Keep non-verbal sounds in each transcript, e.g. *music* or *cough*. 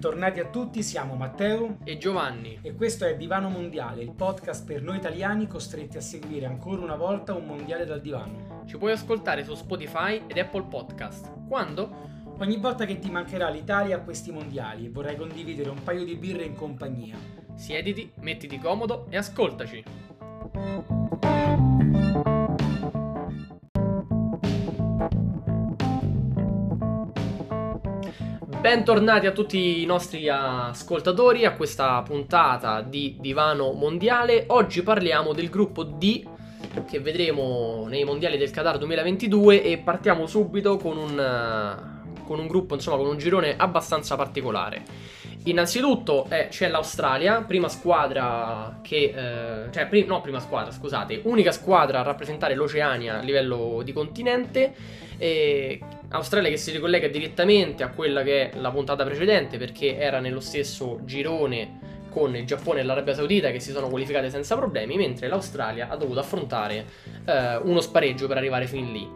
Bentornati a tutti, siamo Matteo e Giovanni e questo è Divano Mondiale, il podcast per noi italiani costretti a seguire ancora una volta un mondiale dal divano. Ci puoi ascoltare su Spotify ed Apple Podcast. Quando? Ogni volta che ti mancherà l'Italia a questi mondiali e vorrai condividere un paio di birre in compagnia. Siediti, mettiti comodo e ascoltaci. Bentornati a tutti i nostri ascoltatori a questa puntata di Divano Mondiale. Oggi parliamo del gruppo D che vedremo nei mondiali del Qatar 2022 e partiamo subito con un, con un gruppo, insomma, con un girone abbastanza particolare. Innanzitutto eh, c'è l'Australia, prima squadra che... Eh, cioè, prim- no, prima squadra, scusate, unica squadra a rappresentare l'Oceania a livello di continente. E Australia che si ricollega direttamente a quella che è la puntata precedente perché era nello stesso girone con il Giappone e l'Arabia Saudita che si sono qualificate senza problemi, mentre l'Australia ha dovuto affrontare eh, uno spareggio per arrivare fin lì.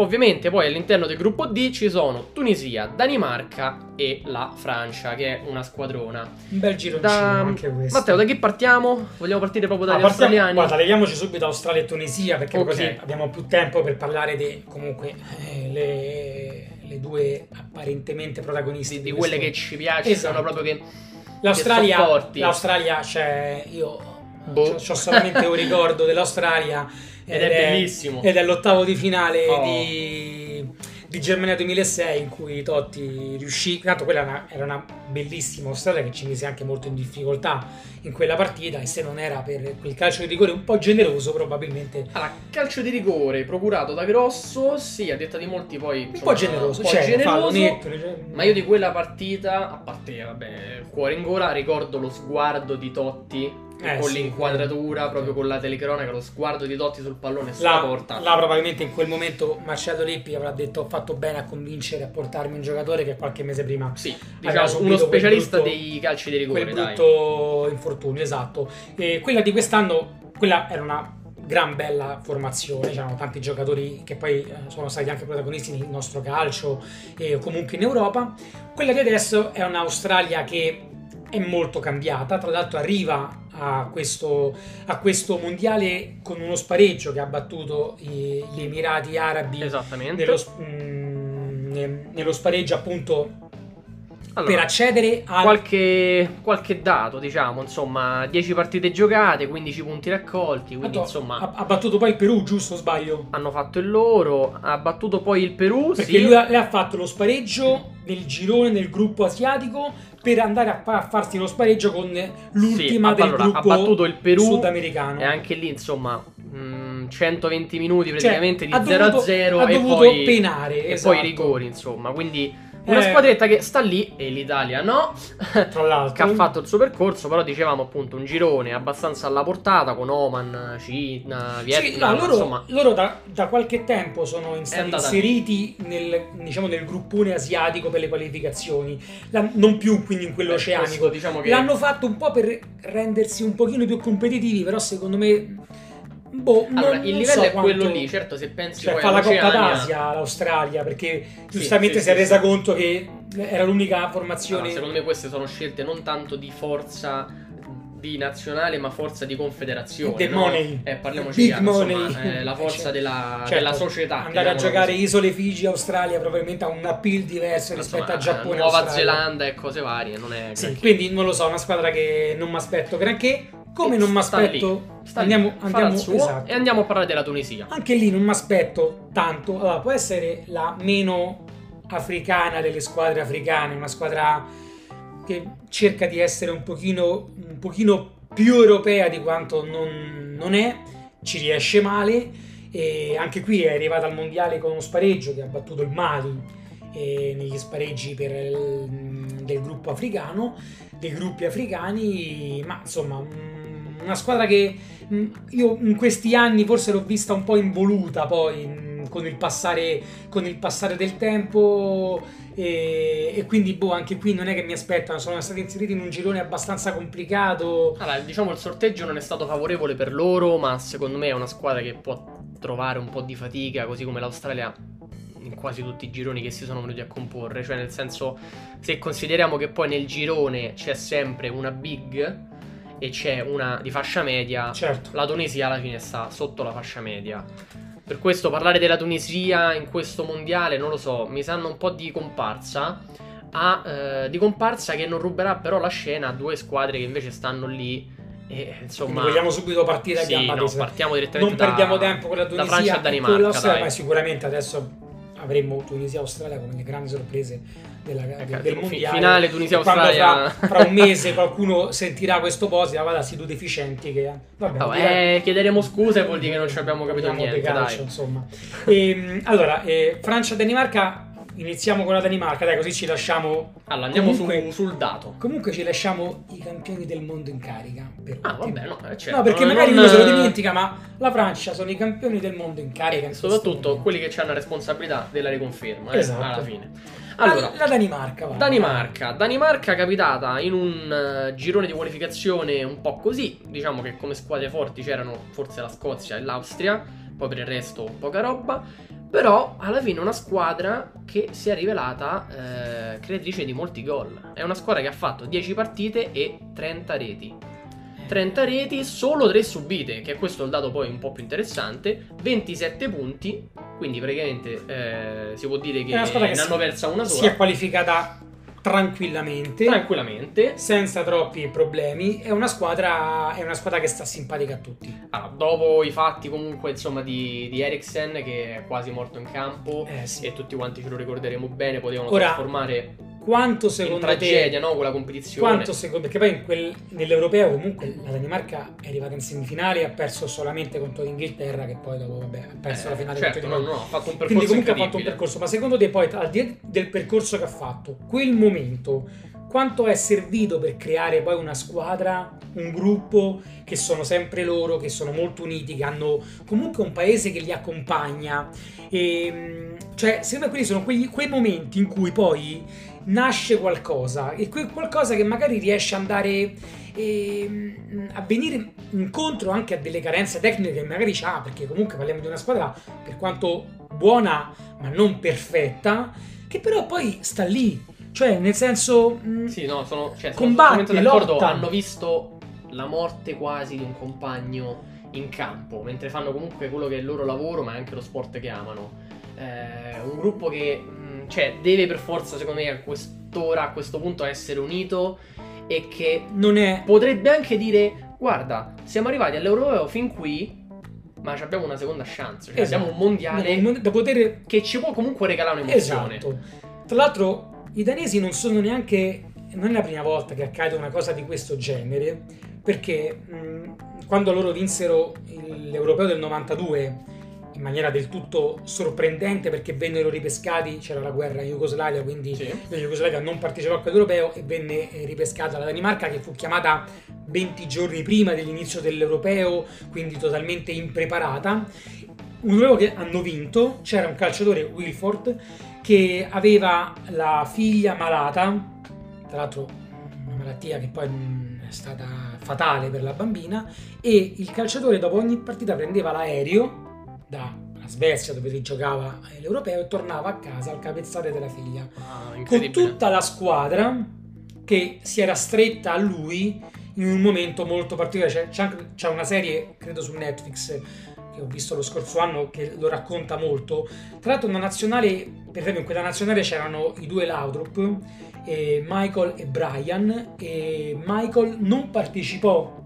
Ovviamente poi all'interno del gruppo D ci sono Tunisia, Danimarca e la Francia, che è una squadrona. Un bel giro da... anche questo. Matteo, da chi partiamo? Vogliamo partire proprio dagli ah, partiamo, australiani? Guarda, leviamoci subito Australia e Tunisia perché Ok. così abbiamo più tempo per parlare di comunque eh, le, le due apparentemente protagoniste Di, di quelle che ci piacciono, Esatto. proprio che... L'Australia, che l'Australia c'è io Boh. ho solamente un ricordo *laughs* dell'Australia Ed è bellissimo. ed è l'ottavo di finale Oh. di, di Germania 2006 in cui Totti riuscì tanto quella era una, era una bellissima Australia che ci mise anche molto in difficoltà in quella partita e se non era per quel calcio di rigore un po' generoso probabilmente Allora, calcio di rigore procurato da Grosso, sì, a detta di molti poi... un insomma, po' generoso un po' cioè generoso, netto Ma io di quella partita, a parte, vabbè, il cuore in gola, ricordo lo sguardo di Totti Eh, con sì, l'inquadratura, proprio con la telecronaca, lo sguardo di Totti sul pallone sulla Là, porta. là probabilmente in quel momento Marcello Lippi avrà detto ho fatto bene a convincere a portarmi un giocatore che qualche mese prima Sì, diciamo, uno specialista brutto- dei calci di rigore, quel dai. brutto infortunio, esatto. E quella di quest'anno, quella era una gran bella formazione, c'erano tanti giocatori che poi eh, sono stati anche protagonisti nel nostro calcio e comunque in Europa. Quella di adesso è un'Australia che è molto cambiata, tra l'altro arriva a questo, a questo mondiale con uno spareggio che ha battuto i- gli Emirati Arabi Esattamente. nello, mm, ne- nello spareggio appunto Allora, per accedere al qualche, qualche dato, diciamo, insomma, 10 partite giocate, 15 punti raccolti, quindi Tanto insomma... ha, battuto poi il Perù, giusto o sbaglio? Hanno fatto il loro, ha battuto poi il Perù, Perché sì. lui ha, ha fatto lo spareggio del girone nel gruppo asiatico per andare a, a farsi lo spareggio con l'ultima Sì, del allora, gruppo ha battuto il Perù sudamericano. E anche lì, insomma, mh, 120 minuti Cioè, praticamente ha di 0 a dovuto- 0 ha e dovuto poi penare, e esatto. poi i rigori, insomma. Quindi una Eh. squadretta che sta lì e l'Italia no, Tra l'altro. che ha fatto il suo percorso, però dicevamo appunto un girone abbastanza alla portata con Oman, Cina, Sì, Vietnam, no, loro, insomma. loro da, da qualche tempo sono inseriti nel, diciamo, nel gruppone asiatico per le qualificazioni, La- non più quindi in quello Eh, oceanico. questo diciamo che L'hanno fatto un po' per rendersi un pochino più competitivi, però secondo me. Boh, Allora, non- il livello so è quello quanto- lì, certo, se pensi Cioè, fa la Coppa d'Asia l'Australia perché giustamente sì, si è sì, resa sì. conto che era l'unica formazione. Allora, secondo me queste sono scelte non tanto di forza di nazionale, ma forza di confederazione. The no? money. Eh, parliamoci Big chiaro, insomma, money. eh, la *laughs* forza Cioè, della, certo, della società. Andare a giocare così. isole Figi, Australia probabilmente ha un appeal diverso rispetto Insomma, a Giappone Nuova Australia. Zelanda e cose varie, non Sì, quindi non lo so, una squadra che non mi aspetto granché. Come non mi aspetto. Andiamo, andiamo esatto. e andiamo a parlare della Tunisia. Anche lì non mi aspetto tanto. Allora, può essere la meno africana delle squadre africane, una squadra che cerca di essere un pochino, un pochino più europea di quanto non, non è, ci riesce male. E anche qui è arrivata al mondiale con uno spareggio che ha battuto il Mali negli spareggi per il- del gruppo africano, dei gruppi africani, ma insomma mm, una squadra che mm, io in questi anni forse l'ho vista un po' involuta poi mm, con il passare, con il passare del tempo e, e quindi boh anche qui non è che mi aspettano, sono stati inseriti in un girone abbastanza complicato. Allora, diciamo il sorteggio non è stato favorevole per loro, ma secondo me è una squadra che può trovare un po' di fatica, così come l'Australia in quasi tutti i gironi che si sono venuti a comporre, cioè nel senso se consideriamo che poi nel girone c'è sempre una big e c'è una di fascia media, Certo. la Tunisia alla fine sta sotto la fascia media. Per questo parlare della Tunisia in questo mondiale, non lo so, mi sanno un po' di comparsa. a, eh, di comparsa che non ruberà però la scena a due squadre che invece stanno lì. E, insomma, Quindi vogliamo subito partire a sì, gamba no, tesa. partiamo direttamente Non da- perdiamo tempo con la da Tunisia Francia e e Danimarca. con l'Australia, dai. ma sicuramente adesso avremo Tunisia-Australia come le grandi sorprese della- Ecco, del, mondiale. finale E Tunisia-Australia. fra, fra un mese *laughs* qualcuno sentirà questo post e vada, si due deficienti che vabbè, No, direi- eh, chiederemo scuse vuol dire che non ci abbiamo capito Parliamo di niente, calcio, insomma. Ehm, allora, eh, Francia-Danimarca, iniziamo con la Danimarca, dai, così ci lasciamo. Allora, andiamo su- Comunque- sul dato. Comunque ci lasciamo i campioni del mondo in carica. Per Ah, vabbè, no, eh, certo. No, perché Non- magari non- uno se lo dimentica, ma la Francia sono i campioni del mondo in carica. in Eh, soprattutto quelli che hanno la responsabilità della riconferma, eh, Esatto. alla fine. Allora, la, la Danimarca, va. Danimarca. Danimarca capitata in un eh, girone di qualificazione un po' così. Diciamo che come squadre forti c'erano forse la Scozia e l'Austria, poi per il resto poca roba. Però alla fine una squadra che si è rivelata eh, creatrice di molti gol. È una squadra che ha fatto 10 partite e 30 reti. 30 reti, solo 3 subite, che questo è il dato poi un po' più interessante. 27 punti, quindi praticamente eh, si può dire che ne hanno persa una Si è sola. qualificata tranquillamente. Tranquillamente. senza troppi problemi. È una squadra, è una squadra che sta simpatica a tutti. Allora, dopo i fatti comunque insomma di, di Eriksen che è quasi morto in campo Eh, sì. e tutti quanti ce lo ricorderemo bene, potevano Ora, trasformare Quanto in secondo tragedia te no, quella competizione. Quanto secondo perché poi in quel- nell'europeo comunque la Danimarca è arrivata in semifinale e ha perso solamente contro l'Inghilterra che poi dopo vabbè, ha perso Eh, la finale certo, contro no, no, ha fatto un percorso Quindi comunque ha fatto un percorso, ma secondo te poi al di là del percorso che ha fatto, quel momento quanto è servito per creare poi una squadra, un gruppo che sono sempre loro, che sono molto uniti, che hanno comunque un paese che li accompagna. E, cioè, secondo me quelli sono quegli- quei momenti in cui poi nasce qualcosa e quel qualcosa che magari riesce ad andare ehm, a venire incontro anche a delle carenze tecniche che magari c'ha, perché comunque parliamo di una squadra per quanto buona ma non perfetta, che però poi sta lì, cioè nel senso... mh, Sì, no, sono, cioè, sono Combatte, lotta. Hanno visto la morte quasi di un compagno in campo, mentre fanno comunque quello che è il loro lavoro, ma è anche lo sport che amano. Eh, un gruppo che cioè, deve per forza, secondo me, a quest'ora, a questo punto, essere unito e che non è... potrebbe anche dire: Guarda, siamo arrivati all'Europeo fin qui, ma abbiamo una seconda chance. Cioè, Esatto. abbiamo un mondiale non- da poter che ci può comunque regalare un'emozione. Esatto. Tra l'altro, i danesi non sono neanche. Non è la prima volta che accade una cosa di questo genere, perché mh, quando loro vinsero il- l'Europeo del 92 in maniera del tutto sorprendente perché vennero ripescati, c'era la guerra in Jugoslavia, quindi Sì. la Jugoslavia non partecipò a quell'europeo e venne eh, ripescata la Danimarca che fu chiamata 20 giorni prima dell'inizio dell'europeo, quindi totalmente impreparata. Un europeo che hanno vinto, c'era un calciatore Wilford che aveva la figlia malata, tra l'altro una malattia che poi mh, è stata fatale per la bambina, e il calciatore dopo ogni partita prendeva l'aereo dalla Svezia dove si giocava l'europeo e tornava a casa al capezzale della figlia Ah, con tutta la squadra che si era stretta a lui in un momento molto particolare. C'è, c'è, anche- c'è una serie, credo su Netflix, che ho visto lo scorso anno, che lo racconta molto. Tra l'altro, una nazionale, per esempio, in quella nazionale c'erano i due Laudrup, eh, Michael e Brian, e Michael non partecipò.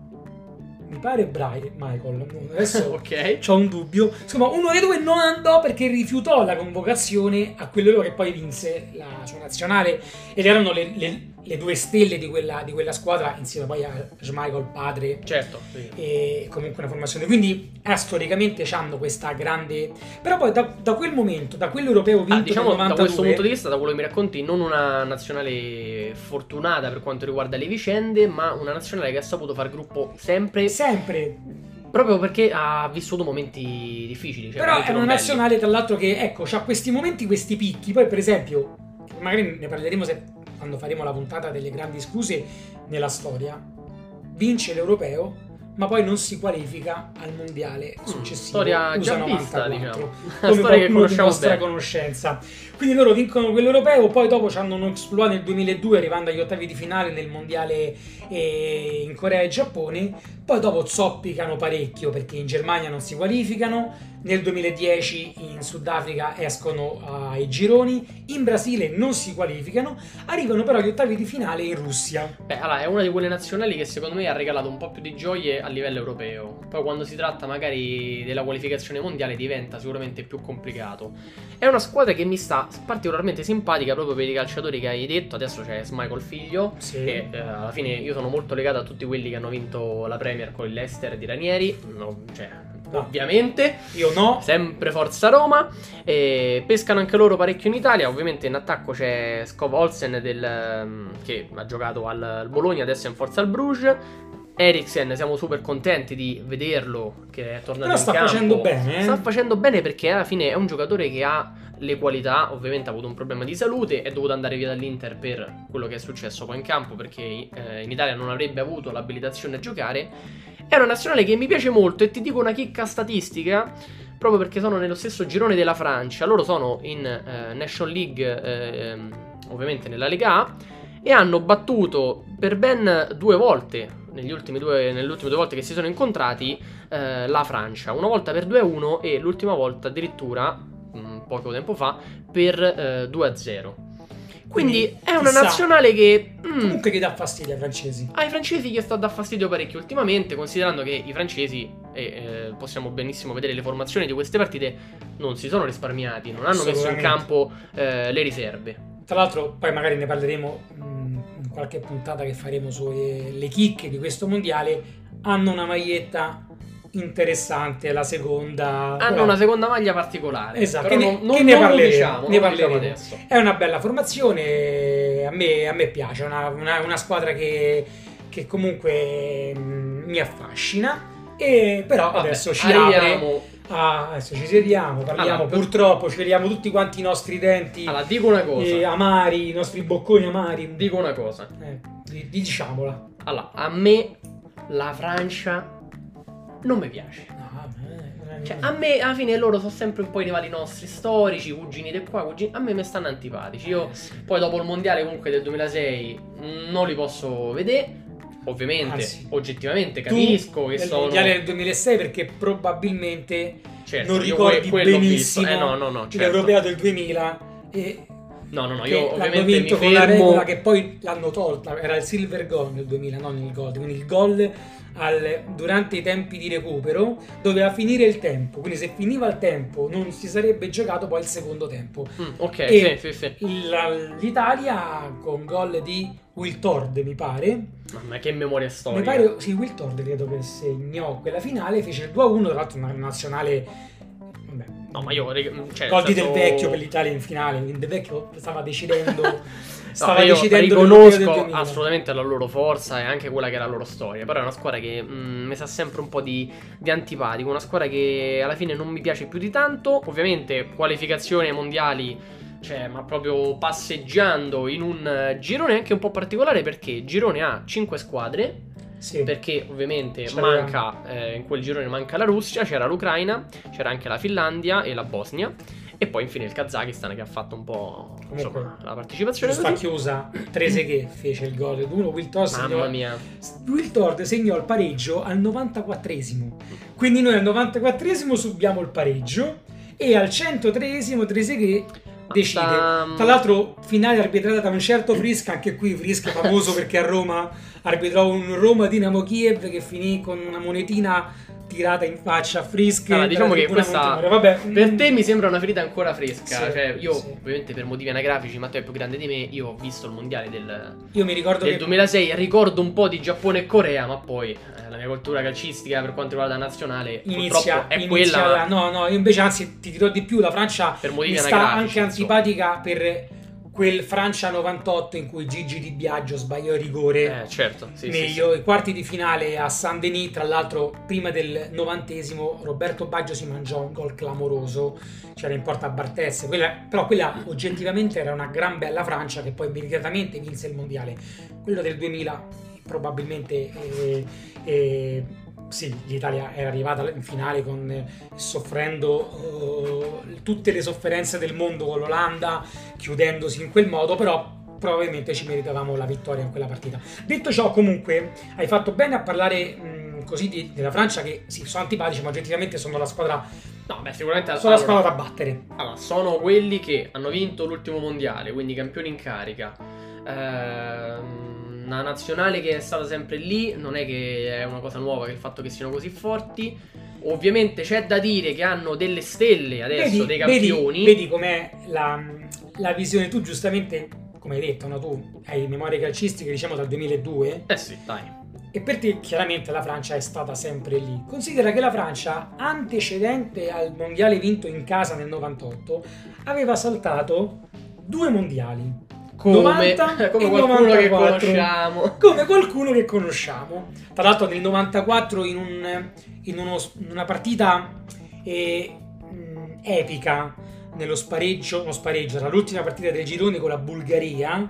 Mi pare Brian, Michael, adesso *laughs* ok. C'ho un dubbio. Insomma, uno dei due non andò perché rifiutò la convocazione a quello che poi vinse la sua nazionale ed erano le, le- le due stelle di quella, di quella squadra insieme poi a Schmeichel padre Certo. sì. e comunque una formazione. Quindi eh, storicamente hanno questa grande... Però poi da, da quel momento, da quell'europeo vinto Ah, diciamo nel da 92, questo punto di vista, da quello che mi racconti, non una nazionale fortunata per quanto riguarda le vicende, ma una nazionale che ha saputo far gruppo sempre, sempre proprio perché ha vissuto momenti difficili. Cioè Però è una non belli. nazionale, tra l'altro, che ecco, ha questi momenti, questi picchi. Poi, per esempio, magari ne parleremo se- quando faremo la puntata delle grandi scuse nella storia. Vince l'europeo, ma poi non si qualifica al mondiale Mm, successivo. storia già USA vista, 94, diciamo. Come Storia che qualcuno di conosciamo nostra bene. conoscenza. Quindi loro vincono quell'europeo, poi dopo ci hanno esplorato nel 2002 arrivando agli ottavi di finale nel mondiale eh, in Corea e Giappone, poi dopo zoppicano parecchio perché in Germania non si qualificano, nel 2010 in Sudafrica escono ai gironi, in Brasile non si qualificano, arrivano però agli ottavi di finale in Russia. Beh, allora, è una di quelle nazionali che secondo me ha regalato un po' più di gioie a livello europeo. Poi quando si tratta magari della qualificazione mondiale diventa sicuramente più complicato. È una squadra che mi sta particolarmente simpatica proprio per i calciatori che hai detto. Adesso c'è Michael Figlio. Sì. E eh, alla fine io sono molto legato a tutti quelli che hanno vinto la Premier con il Leicester di Ranieri. No, cioè, No. ovviamente. Io no, Sempre Forza Roma. E pescano anche loro parecchio in Italia. Ovviamente in attacco c'è Skov Olsen del, ehm, che ha giocato al, al Bologna, adesso è in Forza al Bruges. Eriksen, siamo super contenti di vederlo che è tornato Però in sta campo. facendo bene, eh. Sta facendo bene perché alla fine è un giocatore che ha le qualità, ovviamente ha avuto un problema di salute, è dovuto andare via dall'Inter per quello che è successo poi in campo perché eh, in Italia non avrebbe avuto l'abilitazione a giocare. È una nazionale che mi piace molto e ti dico una chicca statistica proprio perché sono nello stesso girone della Francia. Loro sono in eh, National League, eh, ovviamente nella Lega A, e hanno battuto per ben due volte, negli ultimi due, nelle ultime due volte che si sono incontrati, eh, la Francia. Una volta per 2-1 e l'ultima volta addirittura, poco tempo fa, per eh, 2-0. Quindi Quindi, è una chissà. nazionale che... mm, comunque che dà fastidio ai francesi. ai francesi gli sta a dar fastidio parecchio ultimamente, considerando che i francesi, e eh, possiamo benissimo vedere le formazioni di queste partite, non si sono risparmiati, non hanno messo in Assolutamente. campo eh, le riserve. Tra l'altro, poi magari ne parleremo mh, in qualche puntata che faremo sulle chicche di questo mondiale. Hanno una maglietta interessante, la seconda. Hanno una seconda maglia particolare. Esatto, che ne- non, che ne non parleremo, diciamo, ne diciamo parleremo. adesso. È una bella formazione, a me, a me piace, è una, una- una squadra che, che comunque mh, mi affascina. E però Vabbè, adesso ci apre. arriviamo. a- adesso ci sediamo, parliamo. Allora, purtroppo ci vediamo tutti quanti i nostri denti Allora, dico una cosa. eh, amari, i nostri bocconi amari. Dico una cosa. Eh, di- diciamola. Allora, a me la Francia non mi piace. Cioè, a me alla fine loro sono sempre un po' i rivali nostri storici, cugini di qua, cugini. A me mi stanno antipatici. Io Eh, poi dopo il mondiale comunque del 2006 mh, non li posso vedere. Ovviamente, Anzi, oggettivamente Tu capisco che sono. mondiale del 2006 perché probabilmente Certo, non ricordi benissimo visto. Eh no, no, no, certo. l'europeo del 2000 e No, no, no, io ovviamente vinto mi con la fermo. regola che poi l'hanno tolta era il silver goal nel 2000 non il gold quindi il gol al- durante i tempi di recupero doveva finire il tempo quindi se finiva il tempo non si sarebbe giocato poi il secondo tempo Mm, ok, E- sì, sì, sì. Il- l'Italia con gol di Will Tord mi pare Mamma che memoria mi storica. pare sì Will Tord credo che segnò quella finale fece il 2-1 tra l'altro una nazionale No, ma io reg- cioè, gol di Del Vecchio per l'Italia in finale quindi Del Vecchio stava decidendo *laughs* stava No, decidendo riconosco 2000. assolutamente la loro forza e anche quella che è la loro storia. Però è una squadra che mm, mi sa sempre un po' di, di antipatico. Una squadra che alla fine non mi piace più di tanto. Ovviamente, qualificazioni ai mondiali. Cioè, ma proprio passeggiando in un eh, girone anche un po' particolare perché il girone ha 5 squadre. Sì. Perché ovviamente C'era- manca eh, in quel girone manca la Russia, c'era l'Ucraina, c'era anche la Finlandia e la Bosnia. E poi infine il Kazakistan che ha fatto un po' insomma, Comunque, la partecipazione così. chiusa Trezeguet fece il gol 1 Will Tord Mamma segnò, mia. Will segnò il pareggio al 94esimo quindi noi al 94esimo subiamo il pareggio e al 103esimo Trezeguet decide. Sta- Tra l'altro, finale arbitrata da un certo Frisk, anche qui Frisk è famoso *laughs* perché a Roma arbitrò un Roma Dinamo Kiev che finì con una monetina tirata in faccia a Frisk. Allora, diciamo che questa-. Vabbè, Per mm, te mi sembra una ferita ancora fresca. Sì, cioè, io, sì. ovviamente, per motivi anagrafici, Matteo è più grande di me. Io ho visto il mondiale del, Io mi ricordo del che 2006. Ricordo un po' di Giappone e Corea, ma poi eh, la mia cultura calcistica per quanto riguarda la nazionale inizia, è inizia quella. la- ma no, no, io invece anzi ti dirò di più, la Francia Per motivi mi sta anche antipatica per quel Francia 98 in cui Gigi Di Biagio sbagliò il rigore. Eh, certo. Sì, sì, nei sì. i quarti di finale a San Denis, tra l'altro prima del novantesimo Roberto Baggio si mangiò un gol clamoroso, c'era in porta a Barthez, quella- però quella oggettivamente era una gran bella Francia che poi meritatamente vinse il mondiale. Quello del 2000 probabilmente eh, eh, sì, l'Italia era arrivata in finale con, eh, soffrendo uh, tutte le sofferenze del mondo con l'Olanda, chiudendosi in quel modo, però probabilmente ci meritavamo la vittoria in quella partita. Detto ciò, comunque, hai fatto bene a parlare mh, così di, della Francia, che sì, sono antipatici, ma oggettivamente sono la squadra. No, beh, sicuramente sono allora, la squadra da battere. Allora, sono quelli che hanno vinto l'ultimo mondiale, quindi campioni in carica. Ehm una nazionale che è stata sempre lì, non è che è una cosa nuova che il fatto che siano così forti. Ovviamente c'è da dire che hanno delle stelle adesso, vedi, dei campioni. Vedi, vedi com'è la, la, visione, tu giustamente, come hai detto, no? tu hai memorie calcistiche diciamo dal 2002. Eh sì, dai. E per te chiaramente la Francia è stata sempre lì. Considera che la Francia, antecedente al mondiale vinto in casa nel 98, aveva saltato due mondiali come, 90 *laughs* come qualcuno 94. che conosciamo. Come qualcuno che conosciamo. Tra l'altro nel 94 in, un, in, uno, in una partita eh, epica, nello spareggio, no spareggio, era l'ultima partita del girone con la Bulgaria,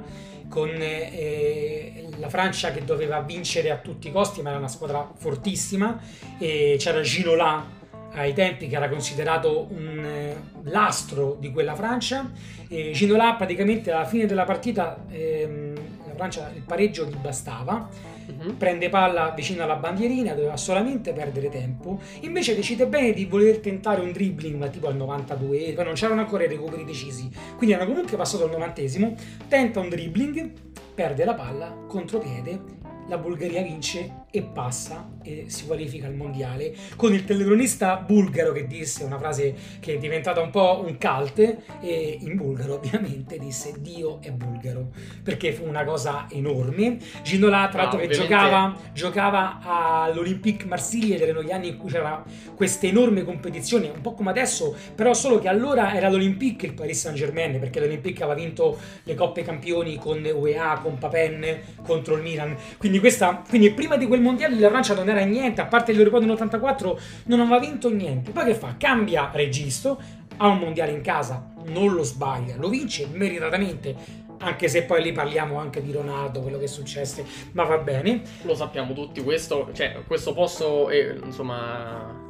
con eh, la Francia che doveva vincere a tutti i costi, ma era una squadra fortissima, e c'era Ginola ai tempi che era considerato un eh, lastro di quella Francia. E Ginola praticamente alla fine della partita ehm, la Francia il pareggio gli bastava. Uh-huh. Prende palla vicino alla bandierina, doveva solamente perdere tempo. Invece decide bene di voler tentare un dribbling, ma tipo al 92, poi non c'erano ancora i recuperi decisi. Quindi hanno comunque passato al novantesimo. Tenta un dribbling, perde la palla, contropiede la Bulgaria vince e passa e si qualifica al mondiale con il telecronista bulgaro che disse una frase che è diventata un po' un cult e in bulgaro ovviamente disse Dio è bulgaro perché fu una cosa enorme. Ginola tra l'altro ah, che giocava, giocava all'Olympique Marsiglia ed erano gli anni in cui c'era questa enorme competizione un po' come adesso però solo che allora era l'Olympique il Paris Saint Germain perché l'Olympique aveva vinto le coppe campioni con UEA con Papen contro il Milan. Quindi quindi, questa, quindi prima di quel mondiale la Francia non era niente, a parte l'Europa dell'84 non aveva vinto niente. Poi che fa? Cambia registro, ha un mondiale in casa, non lo sbaglia, lo vince meritatamente. Anche se poi lì parliamo anche di Ronaldo, quello che è successo, ma va bene. Lo sappiamo tutti, questo, cioè, questo posto, eh, insomma,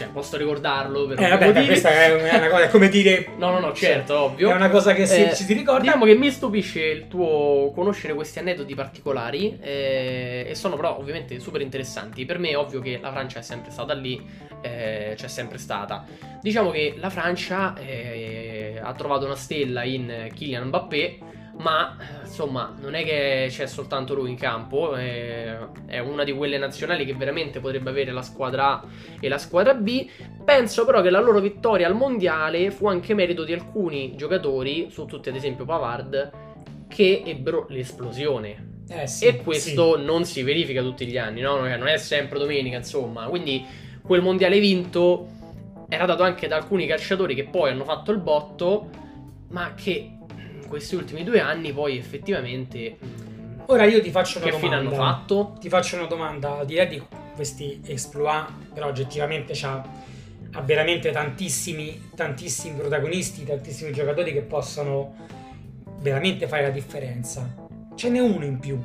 cioè, posso ricordarlo per eh, vabbè, beh, questa è una cosa, è come dire... *laughs* no, no, no, certo, cioè, ovvio. È una cosa che si, eh, ci si ricorda. Diciamo che mi stupisce il tuo conoscere questi aneddoti particolari eh, e sono però ovviamente super interessanti. Per me è ovvio che la Francia è sempre stata lì, eh, c'è sempre stata. Diciamo che la Francia eh, ha trovato una stella in Kylian Mbappé ma insomma non è che c'è soltanto lui in campo, è, è, una di quelle nazionali che veramente potrebbe avere la squadra A e la squadra B. Penso però che la loro vittoria al mondiale fu anche merito di alcuni giocatori, su tutti ad esempio Pavard, che ebbero l'esplosione. Eh sì, e questo sì. non si verifica tutti gli anni, no? non è sempre domenica, insomma. Quindi quel mondiale vinto era dato anche da alcuni calciatori che poi hanno fatto il botto, ma che questi ultimi due anni poi effettivamente... Mm, Ora io ti faccio una che domanda. Che fine hanno fatto? Ti faccio una domanda, al di là di questi exploit, però oggettivamente c'ha, ha veramente tantissimi, tantissimi protagonisti, tantissimi giocatori che possono veramente fare la differenza. Ce n'è uno in più,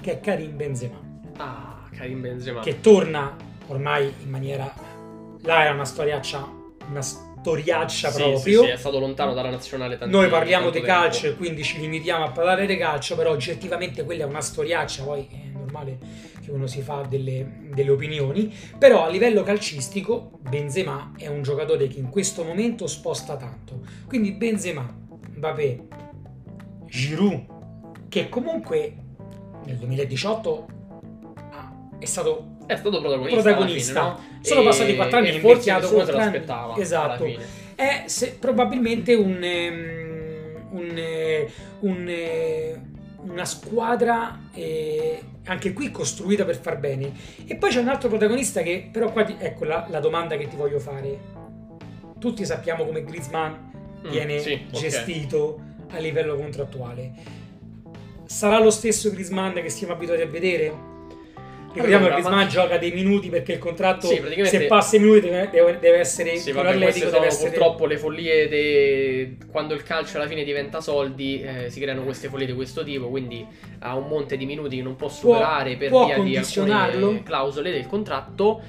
che è Karim Benzema. Ah, Karim Benzema. Che torna ormai in maniera... Là era una storiaccia, una storia storiaccia sì, proprio. Sì, sì, è stato lontano dalla nazionale tanto Noi parliamo di calcio e quindi ci limitiamo a parlare di calcio, però oggettivamente quella è una storiaccia, poi è normale che uno si fa delle, delle opinioni, però a livello calcistico Benzema è un giocatore che in questo momento sposta tanto. Quindi Benzema, Mbappé, Giroud, che comunque nel 2018 è stato è stato protagonista. protagonista. Fine, no? Sono e, passati quattro anni, e forse nessuno se l'aspettava. Esatto. È se, probabilmente un, um, un, un, una squadra eh, anche qui costruita per far bene. E poi c'è un altro protagonista che però qua ti, ecco la, la, domanda che ti voglio fare. Tutti sappiamo come Griezmann mm, viene sì, gestito okay. a livello contrattuale. Sarà lo stesso Griezmann che siamo abituati a vedere? Ricordiamo che Griezmann ma- gioca dei minuti perché il contratto, Sì, se passa i minuti, deve, deve- essere Sì, vabbè, l'Atletico, queste deve sono essere purtroppo le follie de- quando il calcio alla fine diventa soldi, eh, si creano queste follie di questo tipo, quindi ha un monte di minuti che non può superare per può via di alcune clausole del contratto.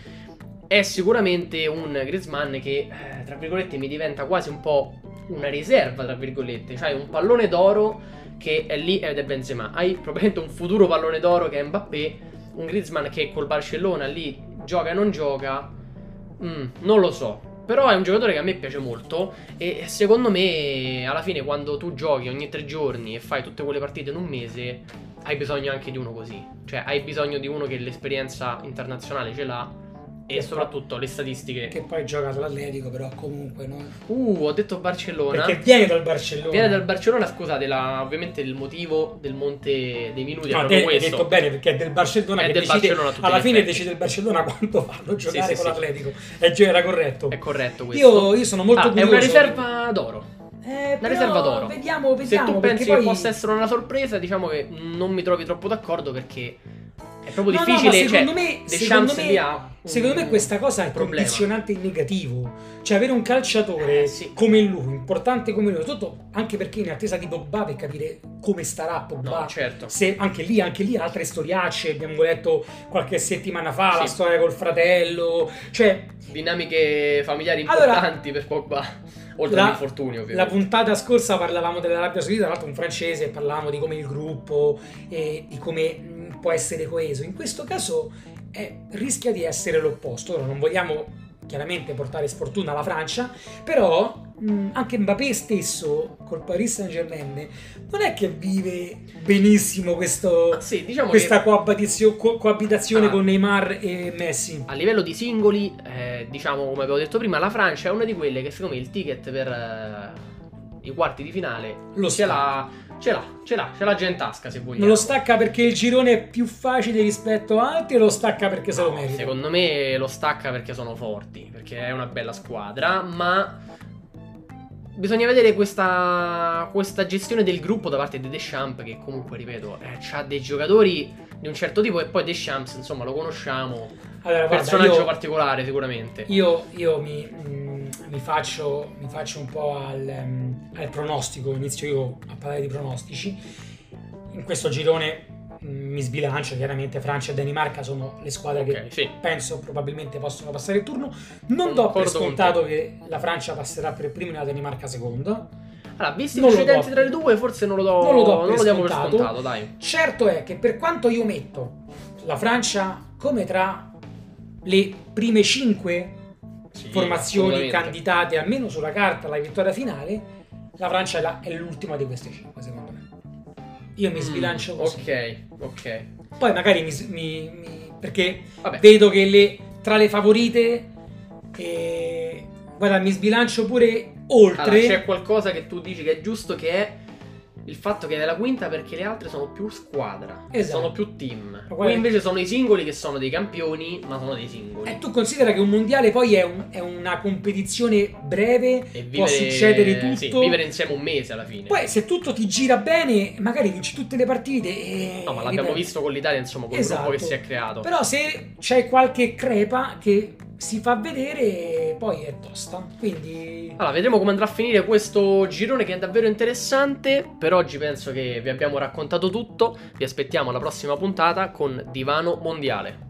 È sicuramente un Griezmann che, eh, tra virgolette, mi diventa quasi un po' una riserva, tra virgolette, cioè un pallone d'oro che è lì ed è Benzema. Hai probabilmente un futuro pallone d'oro che è Mbappé, un Griezmann che col Barcellona lì gioca e non gioca. Mm, non lo so. Però è un giocatore che a me piace molto e secondo me alla fine quando tu giochi ogni tre giorni e fai tutte quelle partite in un mese hai bisogno anche di uno così. Cioè hai bisogno di uno che l'esperienza internazionale ce l'ha e Che soprattutto le statistiche. che poi gioca all'Atletico, però comunque no? Uh, ho detto Barcellona. Perché viene dal Barcellona. Viene dal Barcellona, scusate, la- ovviamente il motivo del monte dei minuti è No, proprio te- hai questo. detto bene perché è del Barcellona È che del decide, Barcellona alla fine effetti. decide il Barcellona *laughs* quanto farlo giocare sì, con sì. l'Atletico. Già era corretto. È corretto questo. Io, io sono molto Ah, è curioso. una riserva d'oro. Eh, Una però riserva d'oro. Vediamo, Se vediamo. tu perché pensi poi... che possa essere una sorpresa, diciamo che non mi trovi troppo d'accordo perché è proprio No, no, difficile. ma secondo cioè, me- Deschamps secondo me- lì ha Secondo me questa cosa è problema. condizionante in negativo. Cioè avere un calciatore Eh, sì. come lui, importante come lui, soprattutto anche perché in attesa di Pogba per capire come starà Pogba. No, certo. Se anche lì, anche lì altre storiacce, abbiamo letto qualche settimana fa la Sì. storia col fratello, cioè Dinamiche familiari Allora, importanti per Pogba. Oltre la- all'infortunio, La ovviamente. puntata scorsa parlavamo dell'Arabia Saudita, tra l'altro un francese, parlavamo di come il gruppo e di come mh, può essere coeso. In questo caso eh, rischia di essere l'opposto. Ora non vogliamo chiaramente portare sfortuna alla Francia, però mh, anche Mbappé stesso col Paris Saint Germain non è che vive benissimo questo- Ah, sì, diciamo questa che coabitazio- co- coabitazione Ah. con Neymar e Messi. a livello di singoli, eh, diciamo come avevo detto prima, la Francia è una di quelle che secondo me il ticket per eh, i quarti di finale Lo ce sta. Ce l'ha, ce l'ha, ce l'ha già in tasca se vogliamo. Non lo stacca perché il girone è più facile rispetto a altri o lo stacca perché se lo merita? Secondo me lo stacca perché sono forti, perché è una bella squadra, ma bisogna vedere questa, questa gestione del gruppo da parte di Deschamps che comunque, ripeto, eh, ha dei giocatori di un certo tipo e poi Deschamps, insomma, lo conosciamo, Allora, guarda, personaggio io- particolare sicuramente. Io, io mi, mm, mi faccio, mi faccio un po' al, ehm, al pronostico, inizio io a parlare di pronostici. In questo girone mm, mi sbilancio, chiaramente Francia e Danimarca sono le squadre che Ok, sì. penso probabilmente possono passare il turno. Non do per Concordo con scontato che la Francia passerà per primo e la Danimarca seconda. Allora, visti i Non lo precedenti tra le due, forse non lo do, Non lo do per diamo per scontato. scontato, dai. Certo è che per quanto io metto la Francia come tra le prime cinque Sì, formazioni candidate almeno sulla carta alla vittoria finale, la Francia è, la- è l'ultima di queste cinque, secondo me. Io mi Mm, sbilancio così. Ok, ok. Poi magari mi, mi- mi- perché Vabbè. vedo che le- tra le favorite eh, guarda, mi sbilancio pure oltre. Allora, c'è qualcosa che tu dici che è giusto che è il fatto che è la quinta perché le altre sono più squadra, Esatto. sono più team. Qui invece sono i singoli che sono dei campioni, ma sono dei singoli. E tu considera che un mondiale poi è, un- è una competizione breve, E può succedere tutto. sì, vivere insieme un mese alla fine. Poi se tutto ti gira bene, magari vinci tutte le partite. E no, ma l'abbiamo ripeto. visto con l'Italia, insomma, con il Esatto. gruppo che si è creato. Però se c'è qualche crepa che si fa vedere, poi è tosta. Quindi... Allora, vedremo come andrà a finire questo girone che è davvero interessante. Per oggi penso che vi abbiamo raccontato tutto. Vi aspettiamo alla prossima puntata con Divano Mondiale.